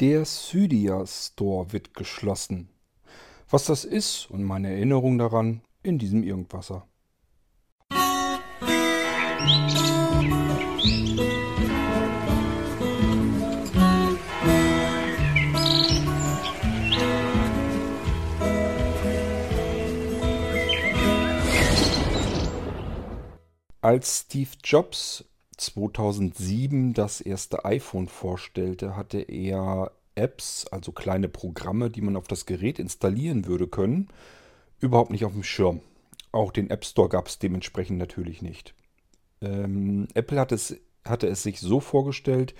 Der Cydia Store wird geschlossen. Was das ist und meine Erinnerung daran in diesem Irgendwasser. Als Steve Jobs 2007 das erste iPhone vorstellte, hatte er Apps, also kleine Programme, die man auf das Gerät installieren würde können, überhaupt nicht auf dem Schirm. Auch den App Store gab es dementsprechend natürlich nicht. Ähm, Apple hat es, hatte es sich so vorgestellt,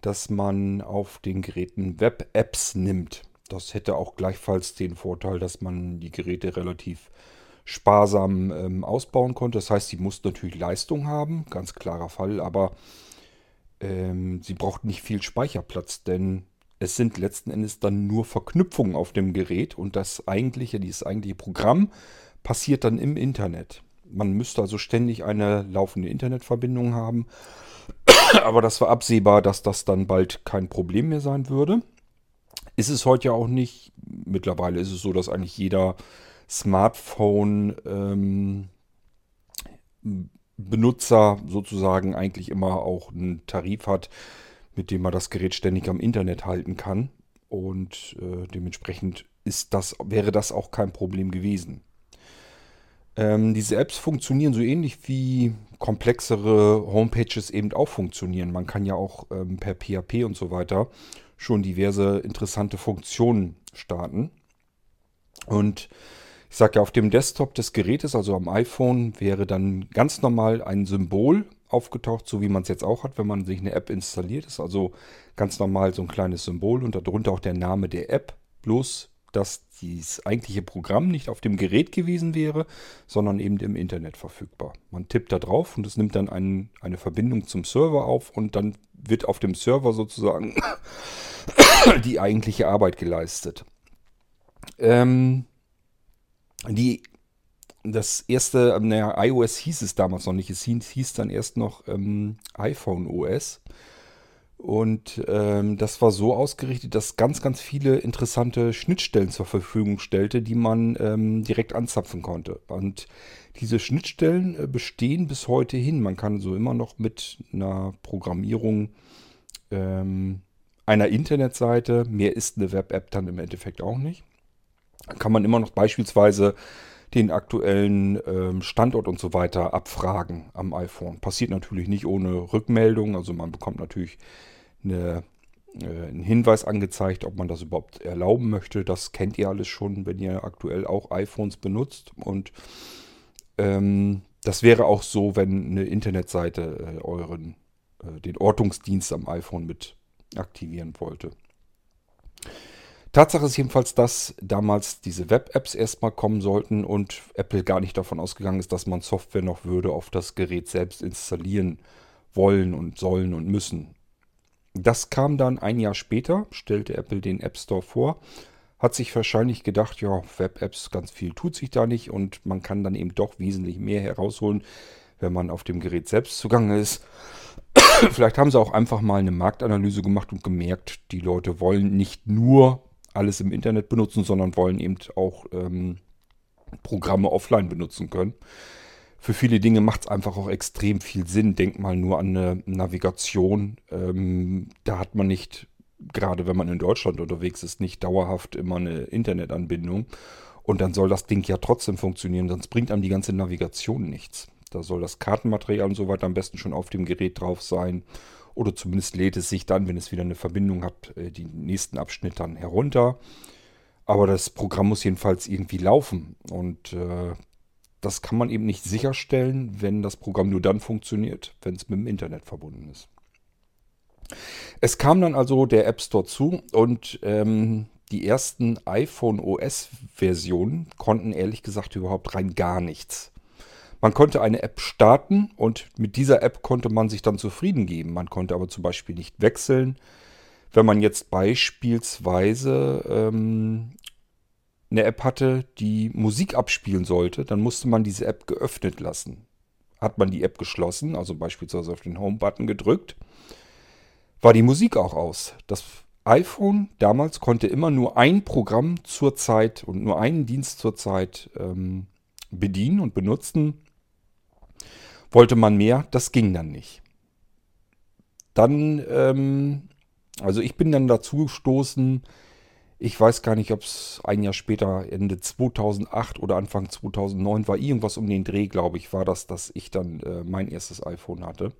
dass man auf den Geräten Web-Apps nimmt. Das hätte auch gleichfalls den Vorteil, dass man die Geräte relativ sparsam ähm, ausbauen konnte. Das heißt, sie mussten natürlich Leistung haben, ganz klarer Fall, aber ähm, sie braucht nicht viel Speicherplatz, denn es sind letzten Endes dann nur Verknüpfungen auf dem Gerät und das eigentliche, dieses eigentliche Programm passiert dann im Internet. Man müsste also ständig eine laufende Internetverbindung haben, aber das war absehbar, dass das dann bald kein Problem mehr sein würde. Ist es heute ja auch nicht. Mittlerweile ist es so, dass eigentlich jeder Smartphone-Benutzer ähm, sozusagen eigentlich immer auch einen Tarif hat, mit dem man das Gerät ständig am Internet halten kann. Und äh, dementsprechend ist das, wäre das auch kein Problem gewesen. Ähm, diese Apps funktionieren so ähnlich wie komplexere Homepages eben auch funktionieren. Man kann ja auch ähm, per PHP und so weiter schon diverse interessante Funktionen starten. Und ich sage ja, auf dem Desktop des Gerätes, also am iPhone, wäre dann ganz normal ein Symbol aufgetaucht, so wie man es jetzt auch hat, wenn man sich eine App installiert. Ist also ganz normal so ein kleines Symbol und darunter auch der Name der App. Bloß, dass dieses eigentliche Programm nicht auf dem Gerät gewesen wäre, sondern eben im Internet verfügbar. Man tippt da drauf und es nimmt dann ein, eine Verbindung zum Server auf und dann wird auf dem Server sozusagen die eigentliche Arbeit geleistet. Ähm, die, das erste, naja, iOS hieß es damals noch nicht. Es hieß, hieß dann erst noch ähm, iPhone OS. Und ähm, das war so ausgerichtet, dass ganz, ganz viele interessante Schnittstellen zur Verfügung stellte, die man ähm, direkt anzapfen konnte. Und diese Schnittstellen äh, bestehen bis heute hin. Man kann so immer noch mit einer Programmierung ähm, einer Internetseite, mehr ist eine Web-App dann im Endeffekt auch nicht, kann man immer noch beispielsweise den aktuellen ähm, Standort und so weiter abfragen am iPhone. Passiert natürlich nicht ohne Rückmeldung, also man bekommt natürlich eine, äh, einen Hinweis angezeigt, ob man das überhaupt erlauben möchte. Das kennt ihr alles schon, wenn ihr aktuell auch iPhones benutzt. Und ähm, das wäre auch so, wenn eine Internetseite äh, euren äh, den Ortungsdienst am iPhone mit aktivieren wollte. Tatsache ist jedenfalls, dass damals diese Web-Apps erstmal kommen sollten und Apple gar nicht davon ausgegangen ist, dass man Software noch würde auf das Gerät selbst installieren wollen und sollen und müssen. Das kam dann ein Jahr später, stellte Apple den App Store vor, hat sich wahrscheinlich gedacht, ja, Web-Apps, ganz viel tut sich da nicht und man kann dann eben doch wesentlich mehr herausholen, wenn man auf dem Gerät selbst zugange ist. Vielleicht haben sie auch einfach mal eine Marktanalyse gemacht und gemerkt, die Leute wollen nicht nur alles im Internet benutzen, sondern wollen eben auch ähm, Programme offline benutzen können. Für viele Dinge macht es einfach auch extrem viel Sinn. Denk mal nur an eine Navigation. Ähm, da hat man nicht, gerade wenn man in Deutschland unterwegs ist, nicht dauerhaft immer eine Internetanbindung. Und dann soll das Ding ja trotzdem funktionieren, sonst bringt einem die ganze Navigation nichts. Da soll das Kartenmaterial und so weiter am besten schon auf dem Gerät drauf sein. Oder zumindest lädt es sich dann, wenn es wieder eine Verbindung hat, äh, die nächsten Abschnitt dann herunter. Aber das Programm muss jedenfalls irgendwie laufen. Und äh, das kann man eben nicht sicherstellen, wenn das Programm nur dann funktioniert, wenn es mit dem Internet verbunden ist. Es kam dann also der App Store zu und ähm, die ersten iPhone OS-Versionen konnten ehrlich gesagt überhaupt rein gar nichts. Man konnte eine App starten und mit dieser App konnte man sich dann zufrieden geben. Man konnte aber zum Beispiel nicht wechseln. Wenn man jetzt beispielsweise ähm, eine App hatte, die Musik abspielen sollte, dann musste man diese App geöffnet lassen. Hat man die App geschlossen, also beispielsweise auf den Home-Button gedrückt, war die Musik auch aus. Das iPhone damals konnte immer nur ein Programm zur Zeit und nur einen Dienst zur Zeit ähm, bedienen und benutzen. Wollte man mehr, das ging dann nicht. Dann, ähm, also ich bin dann dazu gestoßen, ich weiß gar nicht, ob es ein Jahr später, Ende 2008 oder Anfang 2009 war, irgendwas um den Dreh, glaube ich, war das, dass ich dann äh, mein erstes iPhone hatte.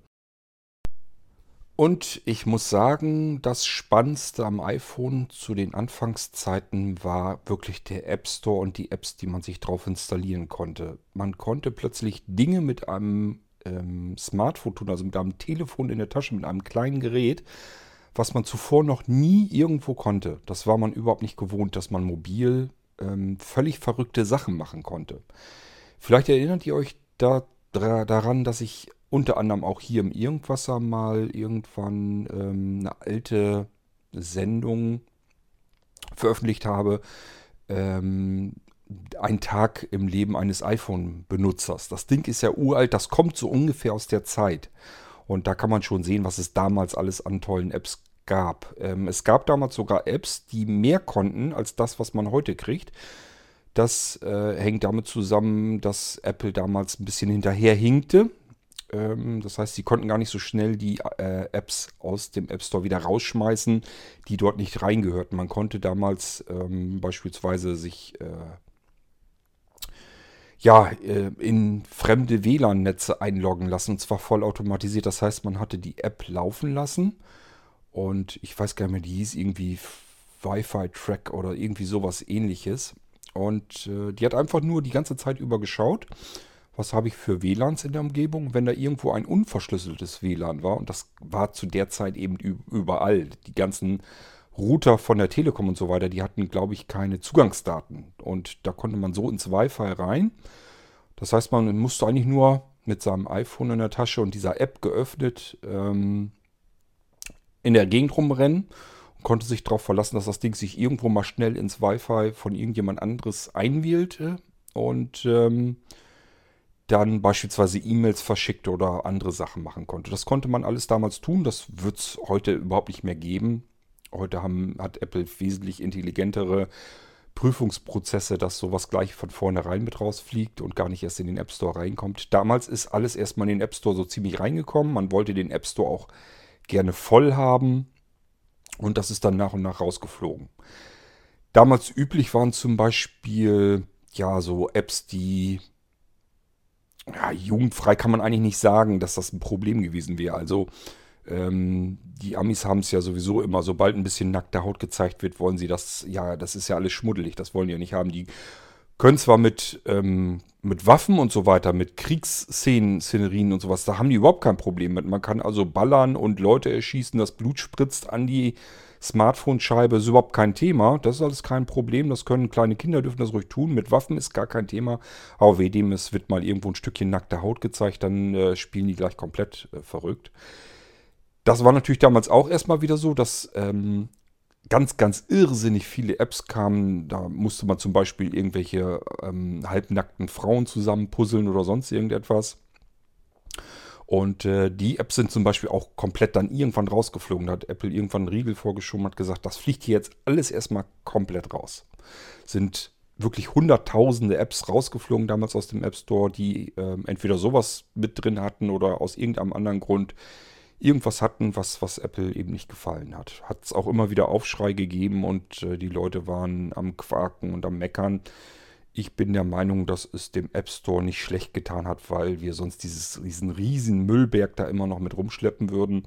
Und ich muss sagen, das Spannendste am iPhone zu den Anfangszeiten war wirklich der App Store und die Apps, die man sich drauf installieren konnte. Man konnte plötzlich Dinge mit einem ähm, Smartphone tun, also mit einem Telefon in der Tasche, mit einem kleinen Gerät, was man zuvor noch nie irgendwo konnte. Das war man überhaupt nicht gewohnt, dass man mobil ähm, völlig verrückte Sachen machen konnte. Vielleicht erinnert ihr euch da, daran, dass ich unter anderem auch hier im Irgendwasser mal irgendwann ähm, eine alte Sendung veröffentlicht habe. Ähm, ein Tag im Leben eines iPhone-Benutzers. Das Ding ist ja uralt, das kommt so ungefähr aus der Zeit. Und da kann man schon sehen, was es damals alles an tollen Apps gab. Ähm, es gab damals sogar Apps, die mehr konnten als das, was man heute kriegt. Das äh, hängt damit zusammen, dass Apple damals ein bisschen hinterherhinkte. Ähm, das heißt, sie konnten gar nicht so schnell die äh, Apps aus dem App Store wieder rausschmeißen, die dort nicht reingehörten. Man konnte damals ähm, beispielsweise sich äh, ja, äh, in fremde WLAN-Netze einloggen lassen, und zwar vollautomatisiert. Das heißt, man hatte die App laufen lassen und ich weiß gar nicht mehr, die hieß irgendwie Wi-Fi-Track oder irgendwie sowas ähnliches. Und äh, die hat einfach nur die ganze Zeit über geschaut, was habe ich für WLANs in der Umgebung. Wenn da irgendwo ein unverschlüsseltes WLAN war, und das war zu der Zeit eben überall, die ganzen Router von der Telekom und so weiter, die hatten, glaube ich, keine Zugangsdaten. Und da konnte man so ins Wi-Fi rein. Das heißt, man musste eigentlich nur mit seinem iPhone in der Tasche und dieser App geöffnet ähm, in der Gegend rumrennen und konnte sich darauf verlassen, dass das Ding sich irgendwo mal schnell ins Wi-Fi von irgendjemand anderes einwählte und ähm, dann beispielsweise E-Mails verschickte oder andere Sachen machen konnte. Das konnte man alles damals tun. Das wird es heute überhaupt nicht mehr geben. Heute haben, hat Apple wesentlich intelligentere Prüfungsprozesse, dass sowas gleich von vornherein mit rausfliegt und gar nicht erst in den App Store reinkommt. Damals ist alles erstmal in den App Store so ziemlich reingekommen. Man wollte den App Store auch gerne voll haben und das ist dann nach und nach rausgeflogen. Damals üblich waren zum Beispiel ja so Apps, die ja, jugendfrei kann man eigentlich nicht sagen, dass das ein Problem gewesen wäre. Also ähm, die Amis haben es ja sowieso immer, sobald ein bisschen nackte Haut gezeigt wird, wollen sie das, ja, das ist ja alles schmuddelig, das wollen die ja nicht haben. Die können zwar mit, ähm, mit Waffen und so weiter, mit Kriegsszenen, Szenerien und sowas, da haben die überhaupt kein Problem mit. Man kann also ballern und Leute erschießen, das Blut spritzt an die Smartphone-Scheibe, ist überhaupt kein Thema. Das ist alles kein Problem. Das können kleine Kinder, dürfen das ruhig tun. Mit Waffen ist gar kein Thema. Aber wem es wird mal irgendwo ein Stückchen nackte Haut gezeigt, dann äh, spielen die gleich komplett äh, verrückt. Das war natürlich damals auch erstmal wieder so, dass ähm, ganz, ganz irrsinnig viele Apps kamen. Da musste man zum Beispiel irgendwelche ähm, halbnackten Frauen zusammenpuzzeln oder sonst irgendetwas. Und äh, die Apps sind zum Beispiel auch komplett dann irgendwann rausgeflogen. Da hat Apple irgendwann einen Riegel vorgeschoben hat gesagt, das fliegt hier jetzt alles erstmal komplett raus. Sind wirklich hunderttausende Apps rausgeflogen damals aus dem App Store, die äh, entweder sowas mit drin hatten oder aus irgendeinem anderen Grund irgendwas hatten, was, was Apple eben nicht gefallen hat. Hat es auch immer wieder Aufschrei gegeben und äh, die Leute waren am Quaken und am Meckern. Ich bin der Meinung, dass es dem App Store nicht schlecht getan hat, weil wir sonst dieses, diesen riesen Müllberg da immer noch mit rumschleppen würden.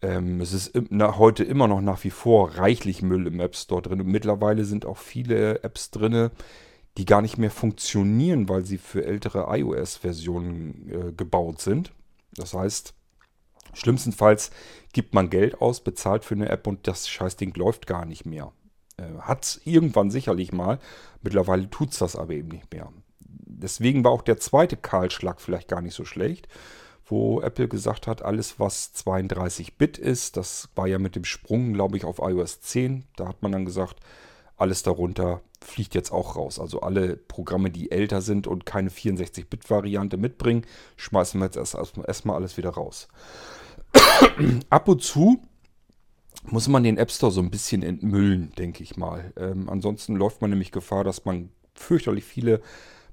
Ähm, es ist na, heute immer noch nach wie vor reichlich Müll im App Store drin. Und mittlerweile sind auch viele Apps drin, die gar nicht mehr funktionieren, weil sie für ältere iOS-Versionen äh, gebaut sind. Das heißt, Schlimmstenfalls gibt man Geld aus, bezahlt für eine App und das Scheißding läuft gar nicht mehr. Äh, Hat es irgendwann sicherlich mal, mittlerweile tut es das aber eben nicht mehr. Deswegen war auch der zweite Kahlschlag vielleicht gar nicht so schlecht, wo Apple gesagt hat, alles was 32-Bit ist, das war ja mit dem Sprung, glaube ich, auf iOS 10, da hat man dann gesagt, alles darunter fliegt jetzt auch raus. Also alle Programme, die älter sind und keine 64-Bit-Variante mitbringen, schmeißen wir jetzt erstmal erst, alles wieder raus. Ab und zu muss man den App Store so ein bisschen entmüllen, denke ich mal. Ähm, ansonsten läuft man nämlich Gefahr, dass man fürchterlich viele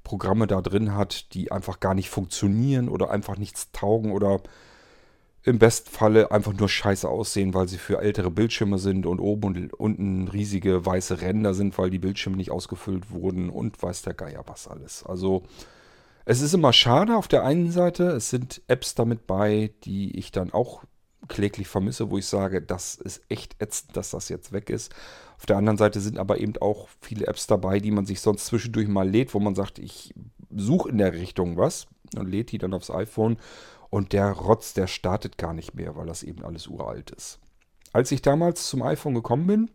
Programme da drin hat, die einfach gar nicht funktionieren oder einfach nichts taugen oder im Bestfalle einfach nur scheiße aussehen, weil sie für ältere Bildschirme sind und oben und unten riesige weiße Ränder sind, weil die Bildschirme nicht ausgefüllt wurden und weiß der Geier was alles. Also es ist immer schade auf der einen Seite, es sind Apps damit bei, die ich dann auch kläglich vermisse, wo ich sage, das ist echt ätzend, dass das jetzt weg ist. Auf der anderen Seite sind aber eben auch viele Apps dabei, die man sich sonst zwischendurch mal lädt, wo man sagt, ich suche in der Richtung was und lädt die dann aufs iPhone und der Rotz, der startet gar nicht mehr, weil das eben alles uralt ist. Als ich damals zum iPhone gekommen bin,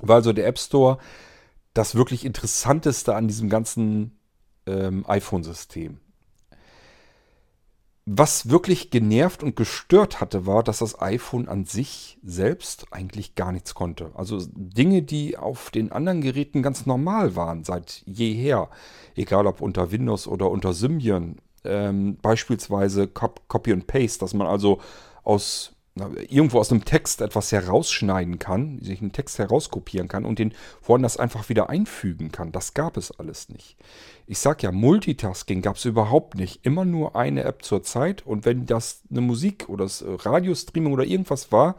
war also der App Store das wirklich Interessanteste an diesem ganzen ähm, iPhone-System. Was wirklich genervt und gestört hatte, war, dass das iPhone an sich selbst eigentlich gar nichts konnte. Also Dinge, die auf den anderen Geräten ganz normal waren seit jeher, egal ob unter Windows oder unter Symbian, ähm, beispielsweise Copy and Paste, dass man also aus irgendwo aus einem Text etwas herausschneiden kann, sich einen Text herauskopieren kann und den woanders einfach wieder einfügen kann. Das gab es alles nicht. Ich sag ja, Multitasking gab es überhaupt nicht. Immer nur eine App zur Zeit und wenn das eine Musik oder das Radiostreaming oder irgendwas war,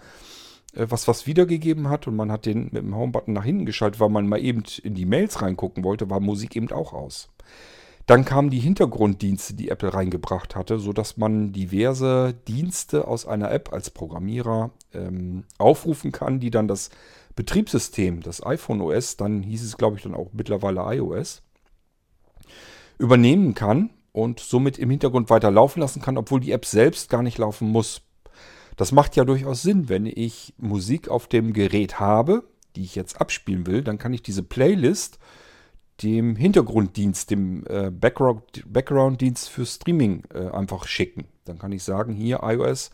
äh, was was wiedergegeben hat und man hat den mit dem Homebutton nach hinten geschaltet, weil man mal eben in die Mails reingucken wollte, war Musik eben auch aus. Dann kamen die Hintergrunddienste, die Apple reingebracht hatte, sodass man diverse Dienste aus einer App als Programmierer ähm, aufrufen kann, die dann das Betriebssystem, das iPhone OS, dann hieß es glaube ich dann auch mittlerweile iOS, übernehmen kann und somit im Hintergrund weiter laufen lassen kann, obwohl die App selbst gar nicht laufen muss. Das macht ja durchaus Sinn, wenn ich Musik auf dem Gerät habe, die ich jetzt abspielen will, dann kann ich diese Playlist dem Hintergrunddienst, dem äh, Background-Dienst für Streaming äh, einfach schicken. Dann kann ich sagen, hier iOS,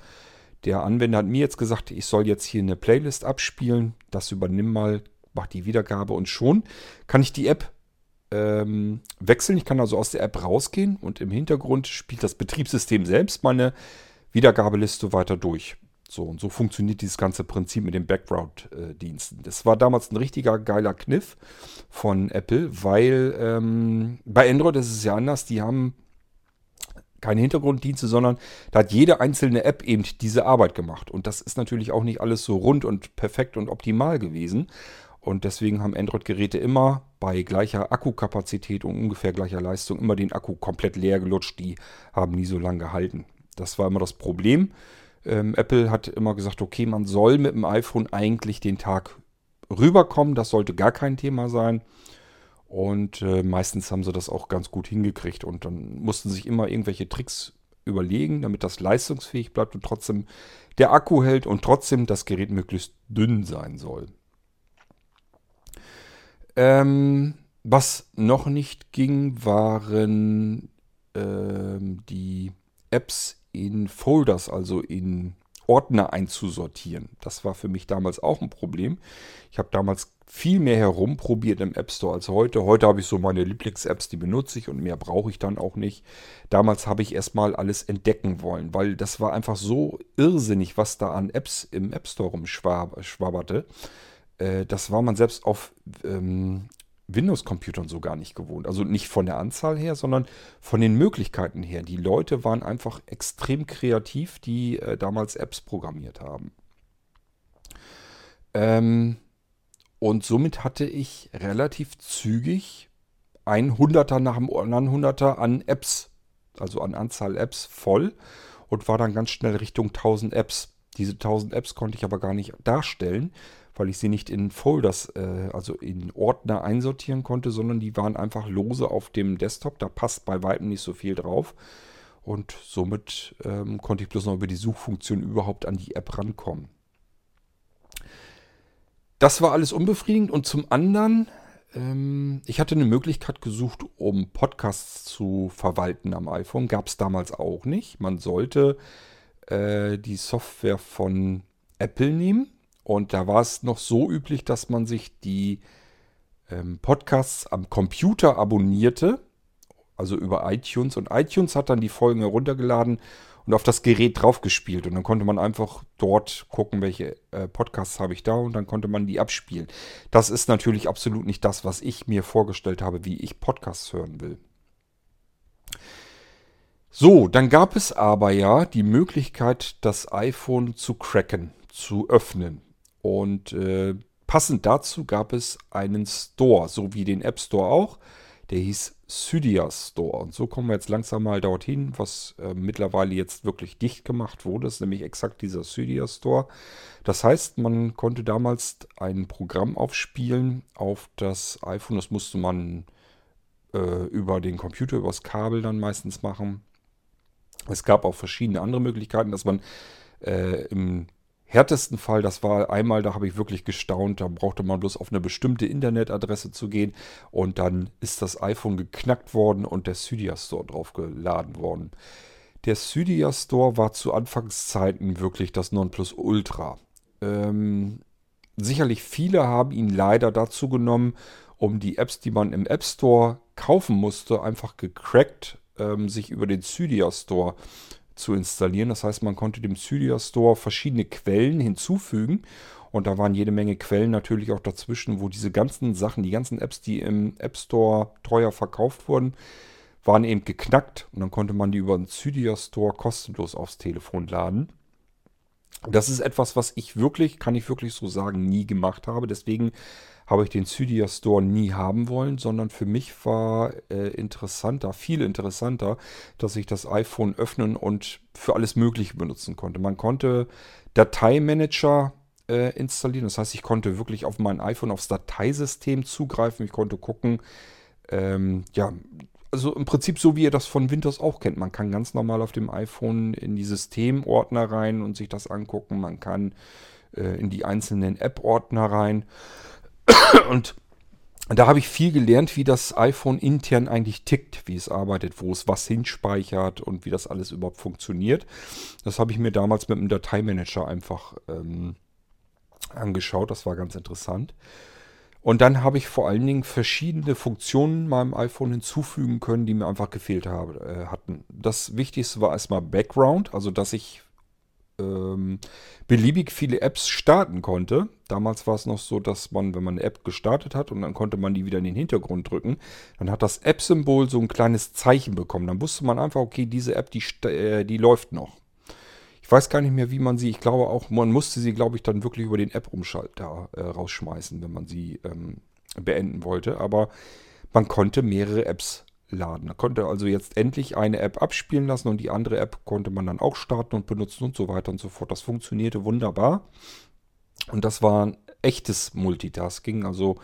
der Anwender hat mir jetzt gesagt, ich soll jetzt hier eine Playlist abspielen. Das übernimm mal, mach die Wiedergabe und schon kann ich die App ähm, wechseln. Ich kann also aus der App rausgehen und im Hintergrund spielt das Betriebssystem selbst meine Wiedergabeliste weiter durch. So, und so funktioniert dieses ganze Prinzip mit den Background-Diensten. Das war damals ein richtiger geiler Kniff von Apple, weil ähm, bei Android ist es ja anders. Die haben keine Hintergrunddienste, sondern da hat jede einzelne App eben diese Arbeit gemacht. Und das ist natürlich auch nicht alles so rund und perfekt und optimal gewesen. Und deswegen haben Android-Geräte immer bei gleicher Akkukapazität und ungefähr gleicher Leistung immer den Akku komplett leer gelutscht. Die haben nie so lange gehalten. Das war immer das Problem. Ähm, Apple hat immer gesagt, okay, man soll mit dem iPhone eigentlich den Tag rüberkommen. Das sollte gar kein Thema sein. Und äh, meistens haben sie das auch ganz gut hingekriegt. Und dann mussten sich immer irgendwelche Tricks überlegen, damit das leistungsfähig bleibt und trotzdem der Akku hält und trotzdem das Gerät möglichst dünn sein soll. Ähm, was noch nicht ging, waren ähm, die Apps in Folders, also in Ordner einzusortieren. Das war für mich damals auch ein Problem. Ich habe damals viel mehr herumprobiert im App Store als heute. Heute habe ich so meine Lieblings-Apps, die benutze ich und mehr brauche ich dann auch nicht. Damals habe ich erstmal alles entdecken wollen, weil das war einfach so irrsinnig, was da an Apps im App Store rumschwabberte. Äh, das war man selbst auf ähm, Windows-Computern so gar nicht gewohnt. Also nicht von der Anzahl her, sondern von den Möglichkeiten her. Die Leute waren einfach extrem kreativ, die äh, damals Apps programmiert haben. Ähm, und somit hatte ich relativ zügig ein Hunderter nach dem anderen Hunderter an Apps, also an Anzahl Apps voll und war dann ganz schnell Richtung 1000 Apps. Diese 1000 Apps konnte ich aber gar nicht darstellen, weil ich sie nicht in Folders, äh, also in Ordner einsortieren konnte, sondern die waren einfach lose auf dem Desktop. Da passt bei weitem nicht so viel drauf. Und somit ähm, konnte ich bloß noch über die Suchfunktion überhaupt an die App rankommen. Das war alles unbefriedigend. Und zum anderen, ähm, ich hatte eine Möglichkeit gesucht, um Podcasts zu verwalten am iPhone. Gab es damals auch nicht. Man sollte äh, die Software von Apple nehmen und da war es noch so üblich, dass man sich die ähm, Podcasts am Computer abonnierte, also über iTunes. Und iTunes hat dann die Folgen heruntergeladen und auf das Gerät draufgespielt. Und dann konnte man einfach dort gucken, welche äh, Podcasts habe ich da und dann konnte man die abspielen. Das ist natürlich absolut nicht das, was ich mir vorgestellt habe, wie ich Podcasts hören will. So, dann gab es aber ja die Möglichkeit, das iPhone zu cracken, zu öffnen. Und äh, passend dazu gab es einen Store, so wie den App Store auch. Der hieß Cydia Store. Und so kommen wir jetzt langsam mal dorthin, was äh, mittlerweile jetzt wirklich dicht gemacht wurde. Das ist nämlich exakt dieser Cydia Store. Das heißt, man konnte damals ein Programm aufspielen auf das iPhone. Das musste man äh, über den Computer, übers Kabel dann meistens machen. Es gab auch verschiedene andere Möglichkeiten, dass man äh, im härtesten Fall, das war einmal, da habe ich wirklich gestaunt, da brauchte man bloß auf eine bestimmte Internetadresse zu gehen und dann ist das iPhone geknackt worden und der Cydia Store draufgeladen worden. Der Cydia Store war zu Anfangszeiten wirklich das Nonplusultra. Ähm, sicherlich viele haben ihn leider dazu genommen, um die Apps, die man im App Store kaufen musste, einfach gecrackt ähm, sich über den Cydia Store zu installieren. Das heißt, man konnte dem Cydia Store verschiedene Quellen hinzufügen. Und da waren jede Menge Quellen natürlich auch dazwischen, wo diese ganzen Sachen, die ganzen Apps, die im App Store teuer verkauft wurden, waren eben geknackt. Und dann konnte man die über den Cydia Store kostenlos aufs Telefon laden. Das ist etwas, was ich wirklich, kann ich wirklich so sagen, nie gemacht habe. Deswegen habe ich den Cydia Store nie haben wollen, sondern für mich war äh, interessanter, viel interessanter, dass ich das iPhone öffnen und für alles Mögliche benutzen konnte. Man konnte Dateimanager äh, installieren, das heißt, ich konnte wirklich auf mein iPhone aufs Dateisystem zugreifen, ich konnte gucken, ähm, ja, also im Prinzip so wie ihr das von Windows auch kennt. Man kann ganz normal auf dem iPhone in die Systemordner rein und sich das angucken. Man kann äh, in die einzelnen App-Ordner rein. Und da habe ich viel gelernt, wie das iPhone intern eigentlich tickt, wie es arbeitet, wo es was hinspeichert und wie das alles überhaupt funktioniert. Das habe ich mir damals mit einem Dateimanager einfach ähm, angeschaut. Das war ganz interessant. Und dann habe ich vor allen Dingen verschiedene Funktionen meinem iPhone hinzufügen können, die mir einfach gefehlt habe, äh, hatten. Das Wichtigste war erstmal Background, also dass ich ähm, beliebig viele Apps starten konnte. Damals war es noch so, dass man, wenn man eine App gestartet hat und dann konnte man die wieder in den Hintergrund drücken, dann hat das App-Symbol so ein kleines Zeichen bekommen. Dann wusste man einfach, okay, diese App, die, äh, die läuft noch. Ich weiß gar nicht mehr, wie man sie, ich glaube auch, man musste sie, glaube ich, dann wirklich über den App-Umschalter äh, rausschmeißen, wenn man sie ähm, beenden wollte. Aber man konnte mehrere Apps laden. Man konnte also jetzt endlich eine App abspielen lassen und die andere App konnte man dann auch starten und benutzen und so weiter und so fort. Das funktionierte wunderbar. Und das war ein echtes Multitasking, also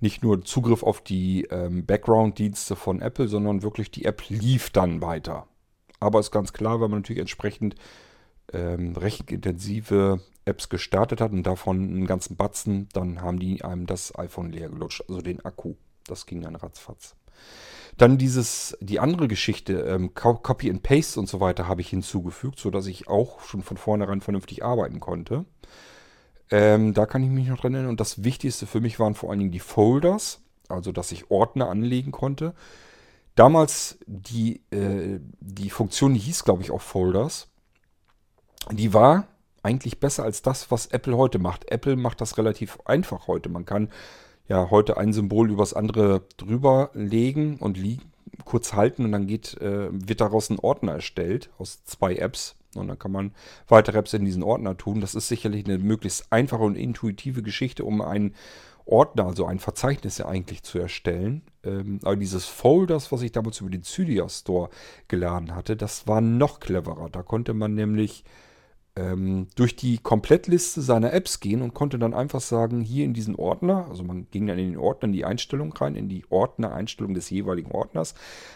nicht nur Zugriff auf die ähm, Background-Dienste von Apple, sondern wirklich die App lief dann weiter. Aber ist ganz klar, wenn man natürlich entsprechend ähm, rechenintensive Apps gestartet hat und davon einen ganzen Batzen, dann haben die einem das iPhone leer gelutscht, also den Akku. Das ging dann ratzfatz. Dann dieses, die andere Geschichte, ähm, Copy and Paste und so weiter habe ich hinzugefügt, sodass ich auch schon von vornherein vernünftig arbeiten konnte. Ähm, da kann ich mich noch dran erinnern. Und das Wichtigste für mich waren vor allen Dingen die Folders, also dass ich Ordner anlegen konnte. Damals die, äh, die Funktion, die hieß, glaube ich, auch Folders. Die war eigentlich besser als das, was Apple heute macht. Apple macht das relativ einfach heute. Man kann ja heute ein Symbol übers andere drüber legen und liegen, kurz halten und dann geht, äh, wird daraus ein Ordner erstellt aus zwei Apps. Und dann kann man weitere Apps in diesen Ordner tun. Das ist sicherlich eine möglichst einfache und intuitive Geschichte, um einen Ordner, also ein Verzeichnis ja eigentlich zu erstellen. Ähm, aber dieses Folders, was ich damals über den Cydia Store geladen hatte, das war noch cleverer. Da konnte man nämlich ähm, durch die Komplettliste seiner Apps gehen und konnte dann einfach sagen, hier in diesen Ordner, also man ging dann in den Ordner, in die Einstellung rein, in die Ordner-Einstellung des jeweiligen Ordners,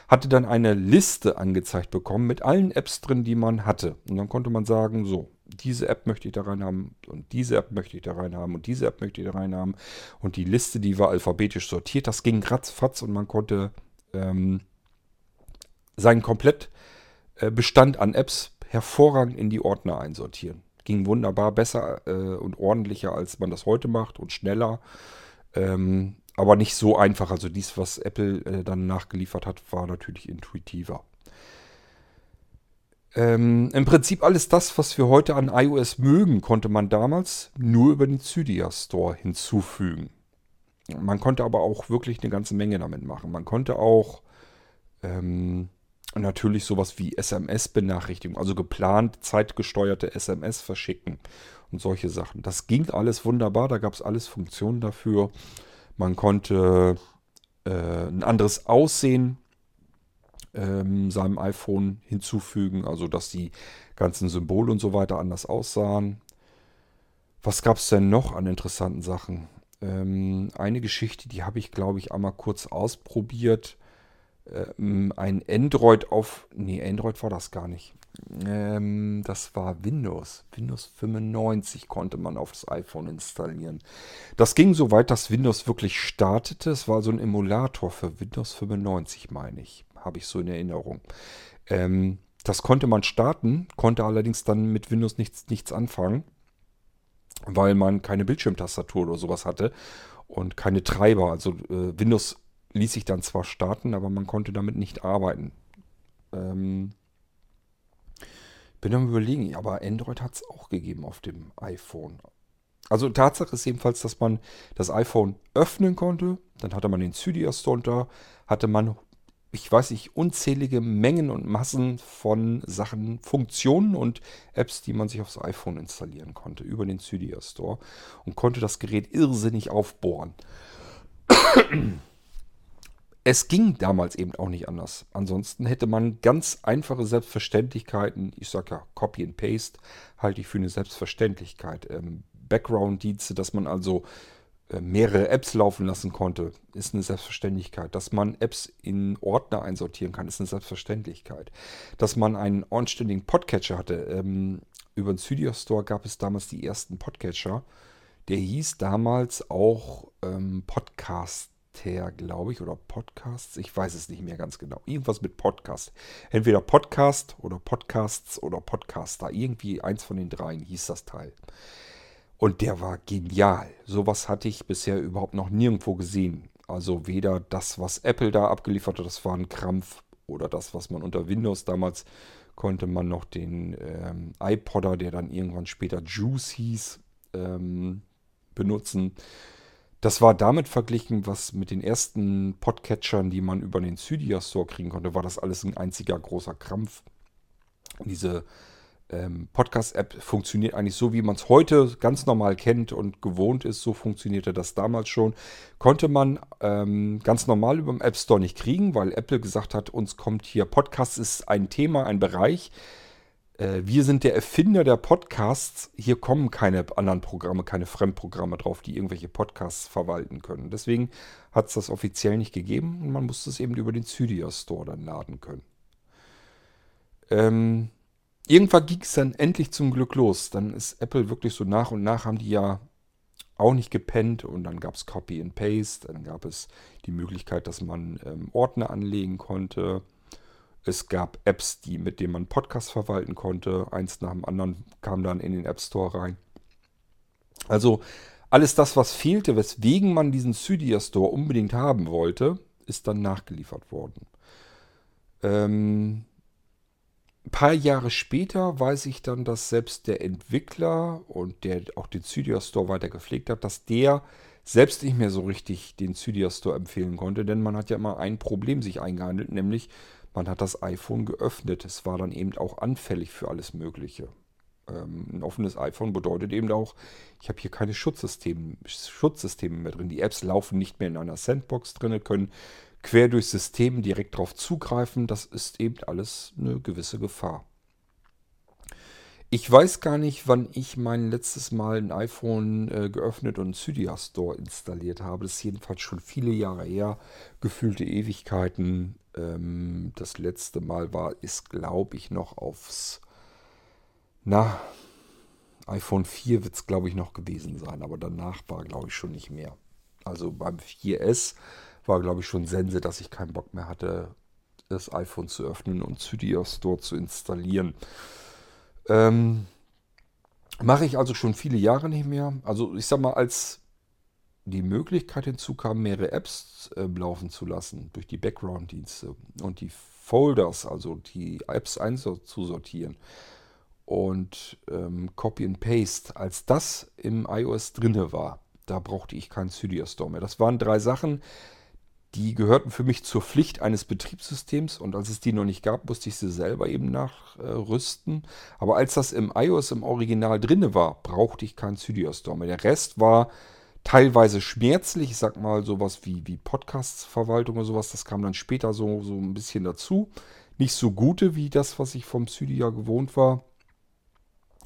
hatte dann eine Liste angezeigt bekommen mit allen Apps drin, die man hatte. Und dann konnte man sagen, so, diese App möchte ich da rein haben und diese App möchte ich da rein haben und diese App möchte ich da rein haben. Und die Liste, die war alphabetisch sortiert. Das ging ratzfatz und man konnte ähm, seinen Komplettbestand an Apps hervorragend in die Ordner einsortieren. Ging wunderbar, besser äh, und ordentlicher, als man das heute macht und schneller. Ähm, aber nicht so einfach. Also dies, was Apple äh, dann nachgeliefert hat, war natürlich intuitiver. Ähm, Im Prinzip alles das, was wir heute an iOS mögen, konnte man damals nur über den Cydia Store hinzufügen. Man konnte aber auch wirklich eine ganze Menge damit machen. Man konnte auch ähm, natürlich sowas wie SMS-Benachrichtigung, also geplant zeitgesteuerte SMS verschicken und solche Sachen. Das ging alles wunderbar, da gab es alles Funktionen dafür. Man konnte äh, ein anderes Aussehen ähm, seinem iPhone hinzufügen, also dass die ganzen Symbole und so weiter anders aussahen. Was gab es denn noch an interessanten Sachen? Ähm, eine Geschichte, die habe ich, glaube ich, einmal kurz ausprobiert. Ähm, ein Android auf. Nee, Android war das gar nicht. Ähm, das war Windows. Windows 95 konnte man auf das iPhone installieren. Das ging so weit, dass Windows wirklich startete. Es war so ein Emulator für Windows 95, meine ich habe ich so in Erinnerung. Ähm, das konnte man starten, konnte allerdings dann mit Windows nichts, nichts anfangen, weil man keine Bildschirmtastatur oder sowas hatte und keine Treiber. Also äh, Windows ließ sich dann zwar starten, aber man konnte damit nicht arbeiten. Ähm, bin am überlegen, aber Android hat es auch gegeben auf dem iPhone. Also Tatsache ist jedenfalls, dass man das iPhone öffnen konnte. Dann hatte man den Cydia Store und da hatte man ich weiß nicht, unzählige Mengen und Massen von Sachen, Funktionen und Apps, die man sich aufs iPhone installieren konnte über den Cydia Store und konnte das Gerät irrsinnig aufbohren. Es ging damals eben auch nicht anders. Ansonsten hätte man ganz einfache Selbstverständlichkeiten, ich sage ja Copy and Paste, halte ich für eine Selbstverständlichkeit. Ähm, Background-Dienste, dass man also äh, mehrere Apps laufen lassen konnte, ist eine Selbstverständlichkeit. Dass man Apps in Ordner einsortieren kann, ist eine Selbstverständlichkeit. Dass man einen anständigen Podcatcher hatte. Ähm, über den Studio Store gab es damals die ersten Podcatcher. Der hieß damals auch ähm, Podcaster, glaube ich, oder Podcasts. Ich weiß es nicht mehr ganz genau. Irgendwas mit Podcast. Entweder Podcast oder Podcasts oder Podcaster. Irgendwie eins von den dreien hieß das Teil. Und der war genial. Sowas hatte ich bisher überhaupt noch nirgendwo gesehen. Also weder das, was Apple da abgeliefert hat, das war ein Krampf, oder das, was man unter Windows damals konnte man noch den ähm, iPodder, der dann irgendwann später Juice hieß, ähm, benutzen. Das war damit verglichen, was mit den ersten Podcatchern, die man über den Cydia Store kriegen konnte, war das alles ein einziger großer Krampf. Diese ähm, Podcast-App funktioniert eigentlich so, wie man es heute ganz normal kennt und gewohnt ist. So funktionierte das damals schon. Konnte man ähm, ganz normal über den App Store nicht kriegen, weil Apple gesagt hat, uns kommt hier Podcast ist ein Thema, ein Bereich. Äh, wir sind der Erfinder der Podcasts. Hier kommen keine anderen Programme, keine Fremdprogramme drauf, die irgendwelche Podcasts verwalten können. Deswegen hat es das offiziell nicht gegeben und man musste es eben über den Cydia Store dann laden können. Ähm, irgendwann ging es dann endlich zum Glück los. Dann ist Apple wirklich so nach und nach haben die ja auch nicht gepennt und dann gab es Copy and Paste, dann gab es die Möglichkeit, dass man ähm, Ordner anlegen konnte. Es gab Apps, die, mit denen man Podcasts verwalten konnte. Eins nach dem anderen kam dann in den App Store rein. Also alles das, was fehlte, weswegen man diesen Cydia Store unbedingt haben wollte, ist dann nachgeliefert worden. Ähm, ein paar Jahre später weiß ich dann, dass selbst der Entwickler und der auch den Cydia Store weiter gepflegt hat, dass der selbst nicht mehr so richtig den Cydia Store empfehlen konnte, denn man hat ja immer ein Problem sich eingehandelt, nämlich man hat das iPhone geöffnet. Es war dann eben auch anfällig für alles Mögliche. Ähm, ein offenes iPhone bedeutet eben auch, ich habe hier keine Schutzsysteme, Schutzsysteme mehr drin. Die Apps laufen nicht mehr in einer Sandbox drin, können quer durchs System direkt darauf zugreifen, das ist eben alles eine gewisse Gefahr. Ich weiß gar nicht, wann ich mein letztes Mal ein iPhone äh, geöffnet und einen Cydia Store installiert habe. Das ist jedenfalls schon viele Jahre her, gefühlte Ewigkeiten. Ähm, das letzte Mal war, ist glaube ich noch aufs, na, iPhone 4 wird es glaube ich noch gewesen sein, aber danach war glaube ich schon nicht mehr. Also beim 4S war, glaube ich, schon Sense, dass ich keinen Bock mehr hatte, das iPhone zu öffnen und Cydia Store zu installieren. Ähm, Mache ich also schon viele Jahre nicht mehr. Also ich sag mal, als die Möglichkeit hinzukam, mehrere Apps äh, laufen zu lassen durch die Background-Dienste und die Folders, also die Apps einzusortieren und ähm, Copy and Paste, als das im iOS drinne war, da brauchte ich keinen Cydia Store mehr. Das waren drei Sachen, die gehörten für mich zur Pflicht eines Betriebssystems und als es die noch nicht gab, musste ich sie selber eben nachrüsten. Aber als das im iOS im Original drinne war, brauchte ich keinen Cydia Store mehr. Der Rest war teilweise schmerzlich. Ich sag mal sowas wie, wie Podcasts-Verwaltung oder sowas. Das kam dann später so, so ein bisschen dazu. Nicht so gute wie das, was ich vom Cydia gewohnt war.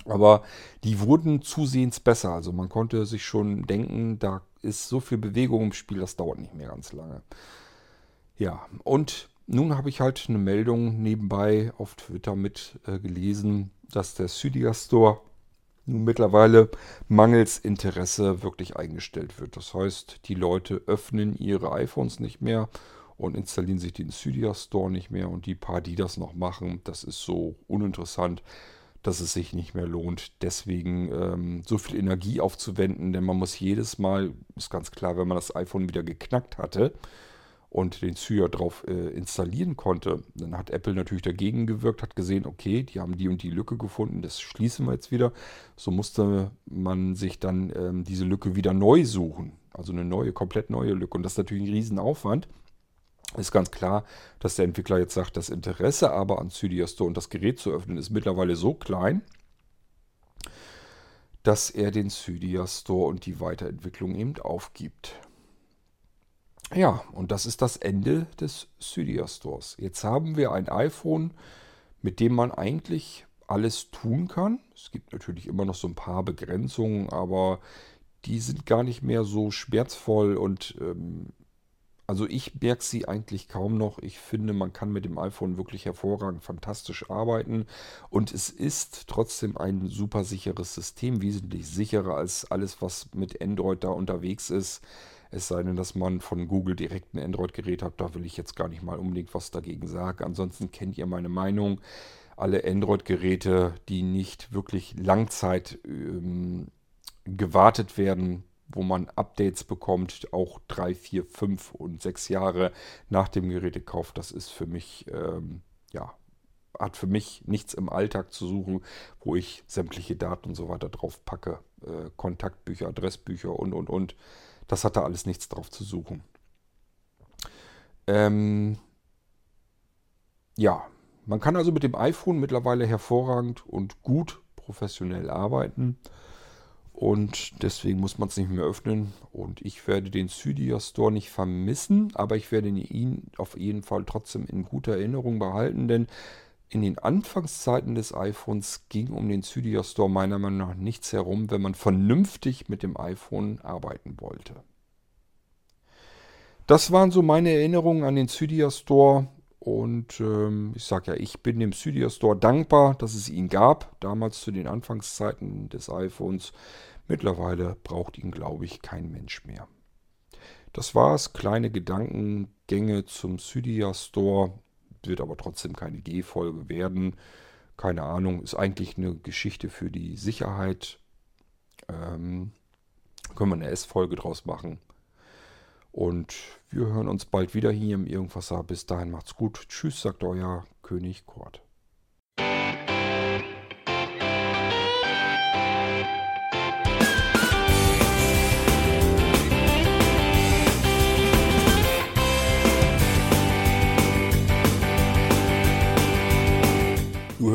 Aber die wurden zusehends besser. Also man konnte sich schon denken, da ist so viel Bewegung im Spiel, das dauert nicht mehr ganz lange. Ja, und nun habe ich halt eine Meldung nebenbei auf Twitter mit äh, gelesen, dass der Cydia Store nun mittlerweile mangels Interesse wirklich eingestellt wird. Das heißt, die Leute öffnen ihre iPhones nicht mehr und installieren sich den Cydia Store nicht mehr. Und die paar, die das noch machen, das ist so uninteressant, dass es sich nicht mehr lohnt, deswegen ähm, so viel Energie aufzuwenden. Denn man muss jedes Mal, ist ganz klar, wenn man das iPhone wieder geknackt hatte, und den Cydia drauf äh, installieren konnte, dann hat Apple natürlich dagegen gewirkt, hat gesehen, okay, die haben die und die Lücke gefunden, das schließen wir jetzt wieder. So musste man sich dann ähm, diese Lücke wieder neu suchen. Also eine neue, komplett neue Lücke. Und das ist natürlich ein Riesenaufwand. Ist ganz klar, dass der Entwickler jetzt sagt, das Interesse aber an Cydia Store und das Gerät zu öffnen ist mittlerweile so klein, dass er den Cydia Store und die Weiterentwicklung eben aufgibt. Ja, und das ist das Ende des Cydia Stores. Jetzt haben wir ein iPhone, mit dem man eigentlich alles tun kann. Es gibt natürlich immer noch so ein paar Begrenzungen, aber die sind gar nicht mehr so schmerzvoll und ähm, also ich merke sie eigentlich kaum noch. Ich finde, man kann mit dem iPhone wirklich hervorragend, fantastisch arbeiten und es ist trotzdem ein super sicheres System, wesentlich sicherer als alles, was mit Android da unterwegs ist. Es sei denn, dass man von Google direkt ein Android-Gerät hat. Da will ich jetzt gar nicht mal unbedingt was dagegen sagen. Ansonsten kennt ihr meine Meinung. Alle Android-Geräte, die nicht wirklich Langzeit ähm, gewartet werden, wo man Updates bekommt, auch drei, vier, fünf und sechs Jahre nach dem Gerätekauf, das ist für mich, ähm, ja, hat für mich nichts im Alltag zu suchen, wo ich sämtliche Daten und so weiter drauf packe. Äh, Kontaktbücher, Adressbücher und, und, und. Das hat da alles nichts drauf zu suchen. Ähm, ja, man kann also mit dem iPhone mittlerweile hervorragend und gut professionell arbeiten. Und deswegen muss man es nicht mehr öffnen. Und ich werde den Cydia Store nicht vermissen, aber ich werde ihn auf jeden Fall trotzdem in guter Erinnerung behalten, denn in den Anfangszeiten des iPhones ging um den Cydia Store meiner Meinung nach nichts herum, wenn man vernünftig mit dem iPhone arbeiten wollte. Das waren so meine Erinnerungen an den Cydia Store. Und ähm, ich sage ja, ich bin dem Cydia Store dankbar, dass es ihn gab, damals zu den Anfangszeiten des iPhones. Mittlerweile braucht ihn, glaube ich, kein Mensch mehr. Das war's, kleine Gedankengänge zum Cydia Store wird aber trotzdem keine G-Folge werden. Keine Ahnung, ist eigentlich eine Geschichte für die Sicherheit. Ähm, können wir eine S-Folge draus machen. Und wir hören uns bald wieder hier im Irgendwasser. Bis dahin macht's gut. Tschüss, sagt euer König Kurt.